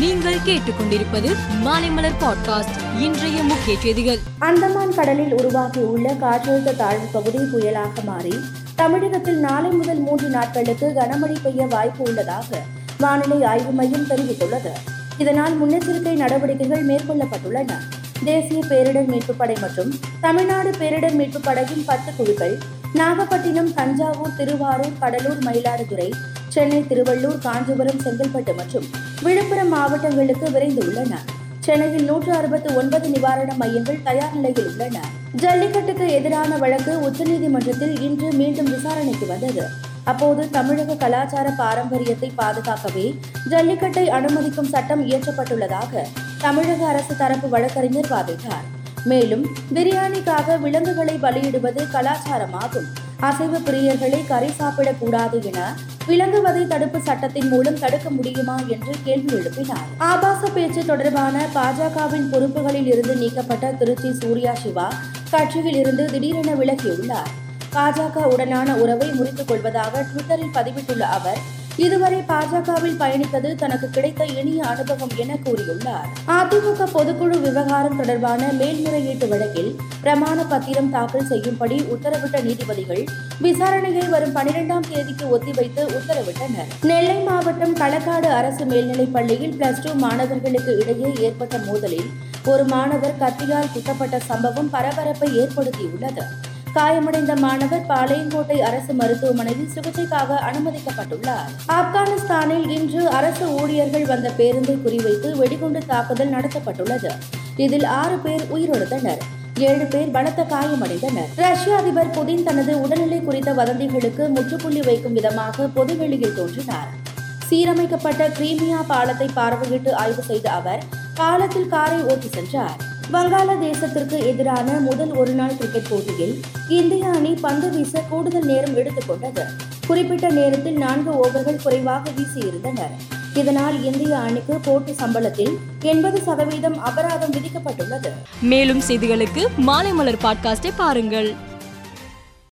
நீங்கள் கேட்டுக்கொண்டிருப்பது மாலைமலர் பாட்காஸ்ட் இன்றைய முக்கிய செய்திகள். அந்தமான் கடலில் உருவாகியுள்ள காற்றழுத்த தாழ்வு பகுதி புயலாக மாறி தமிழகத்தில் நாளை முதல் மூன்று நாட்களுக்கு கனமழை பெய்ய வாய்ப்பு உள்ளதாக வானிலை ஆய்வு மையம் தெரிவித்துள்ளது. இதனால் முன்னெச்சரிக்கை நடவடிக்கைகள் மேற்கொள்ளப்பட்டுள்ளன. தேசிய பேரிடர் மீட்புப் படை மற்றும் தமிழ்நாடு பேரிடர் மீட்புப் படையின் பத்து குழுக்கள் நாகப்பட்டினம் தஞ்சாவூர் திருவாரூர் கடலூர் மயிலாடுதுறை சென்னை திருவள்ளூர் காஞ்சிபுரம் செங்கல்பட்டு மற்றும் விழுப்புரம் மாவட்டங்களுக்கு விரைந்து உள்ளன சென்னையில் நூற்று அறுபத்து ஒன்பது நிவாரண மையங்கள் தயார் நிலையில் உள்ளன. ஜல்லிக்கட்டுக்கு எதிரான வழக்கு உச்சநீதிமன்றத்தில் இன்று மீண்டும் விசாரணைக்கு வந்தது. அப்போது தமிழக கலாச்சார பாரம்பரியத்தை பாதுகாக்கவே ஜல்லிக்கட்டை அனுமதிக்கும் சட்டம் இயற்றப்பட்டுள்ளதாக தமிழக அரசு தரப்பு வழக்கறிஞர் வாதிட்டார். மேலும் பிரியாணிக்காக விலங்குகளை பலியிடுவது கலாச்சாரமாகும். அசைவ பிரியர்களை கறி சாப்பிடக்கூடாது என விலங்குவதை தடுப்பு சட்டத்தின் மூலம் தடுக்க முடியுமா என்று கேள்வி எழுப்பினார். ஆபாச பேச்சு தொடர்பான பாஜகவின் பொறுப்புகளில் இருந்து நீக்கப்பட்ட திருச்சி சூர்யா சிவா கட்சியில் இருந்து திடீரென விலகியுள்ளார். பாஜக உடனான உறவை முறித்துக் கொள்வதாக ட்விட்டரில் பதிவிட்டுள்ள அவர் இதுவரை பாஜகவில் பயணித்தது தனக்கு கிடைத்த இனிய அனுபவம் என கூறியுள்ளார். அதிமுக பொதுக்குழு விவகாரம் தொடர்பான மேல்முறையீட்டு வழக்கில் பிரமாண பத்திரம் தாக்கல் செய்யும்படி உத்தரவிட்ட நீதிபதிகள் விசாரணையை வரும் பனிரெண்டாம் தேதிக்கு ஒத்திவைத்து உத்தரவிட்டனர். நெல்லை மாவட்டம் களக்காடு அரசு மேல்நிலைப் பள்ளியில் பிளஸ் டூ மாணவர்களுக்கு இடையே ஏற்பட்ட மோதலில் ஒரு மாணவர் கத்தியால் குத்தப்பட்ட சம்பவம் பரபரப்பை ஏற்படுத்தியுள்ளது. காயமடைந்த மாணவர் பாளையங்கோட்டை அரசு மருத்துவமனையில் சிகிச்சைக்காக அனுமதிக்கப்பட்டுள்ளார். ஆப்கானிஸ்தானில் இன்று அரசு ஊழியர்கள் வந்த பேருந்தை குறிவைத்து வெடிகுண்டு தாக்குதல் நடத்தப்பட்டுள்ளது. இதில் ஆறு பேர் உயிரிழந்தனர். ஏழு பேர் பலத்த காயமடைந்தனர். ரஷ்ய அதிபர் புதின் தனது உடல்நிலை குறித்த வதந்திகளுக்கு முற்றுப்புள்ளி வைக்கும் விதமாக பொதுவெளியில் தோன்றினார். சீரமைக்கப்பட்ட கிரீமியா பாலத்தை பார்வையிட்டு ஆய்வு செய்த அவர் பாலத்தில் காரை ஓட்டி சென்றார். வங்காளதேசத்திற்கு எதிரான முதல் ஒருநாள் கிரிக்கெட் போட்டியில் இந்திய அணி பந்து வீச கூடுதல் நேரம் எடுத்துக்கொண்டது குறிப்பிட்ட நேரத்தில் நான்கு ஓவர்கள் குறைவாக வீசியிருந்தனர். இதனால் இந்திய அணிக்கு போட்டி சம்பளத்தில் எண்பது சதவீதம் அபராதம் விதிக்கப்பட்டுள்ளது. மேலும் செய்திகளுக்கு மாலை மலர் பாட்காஸ்டை பாருங்கள்.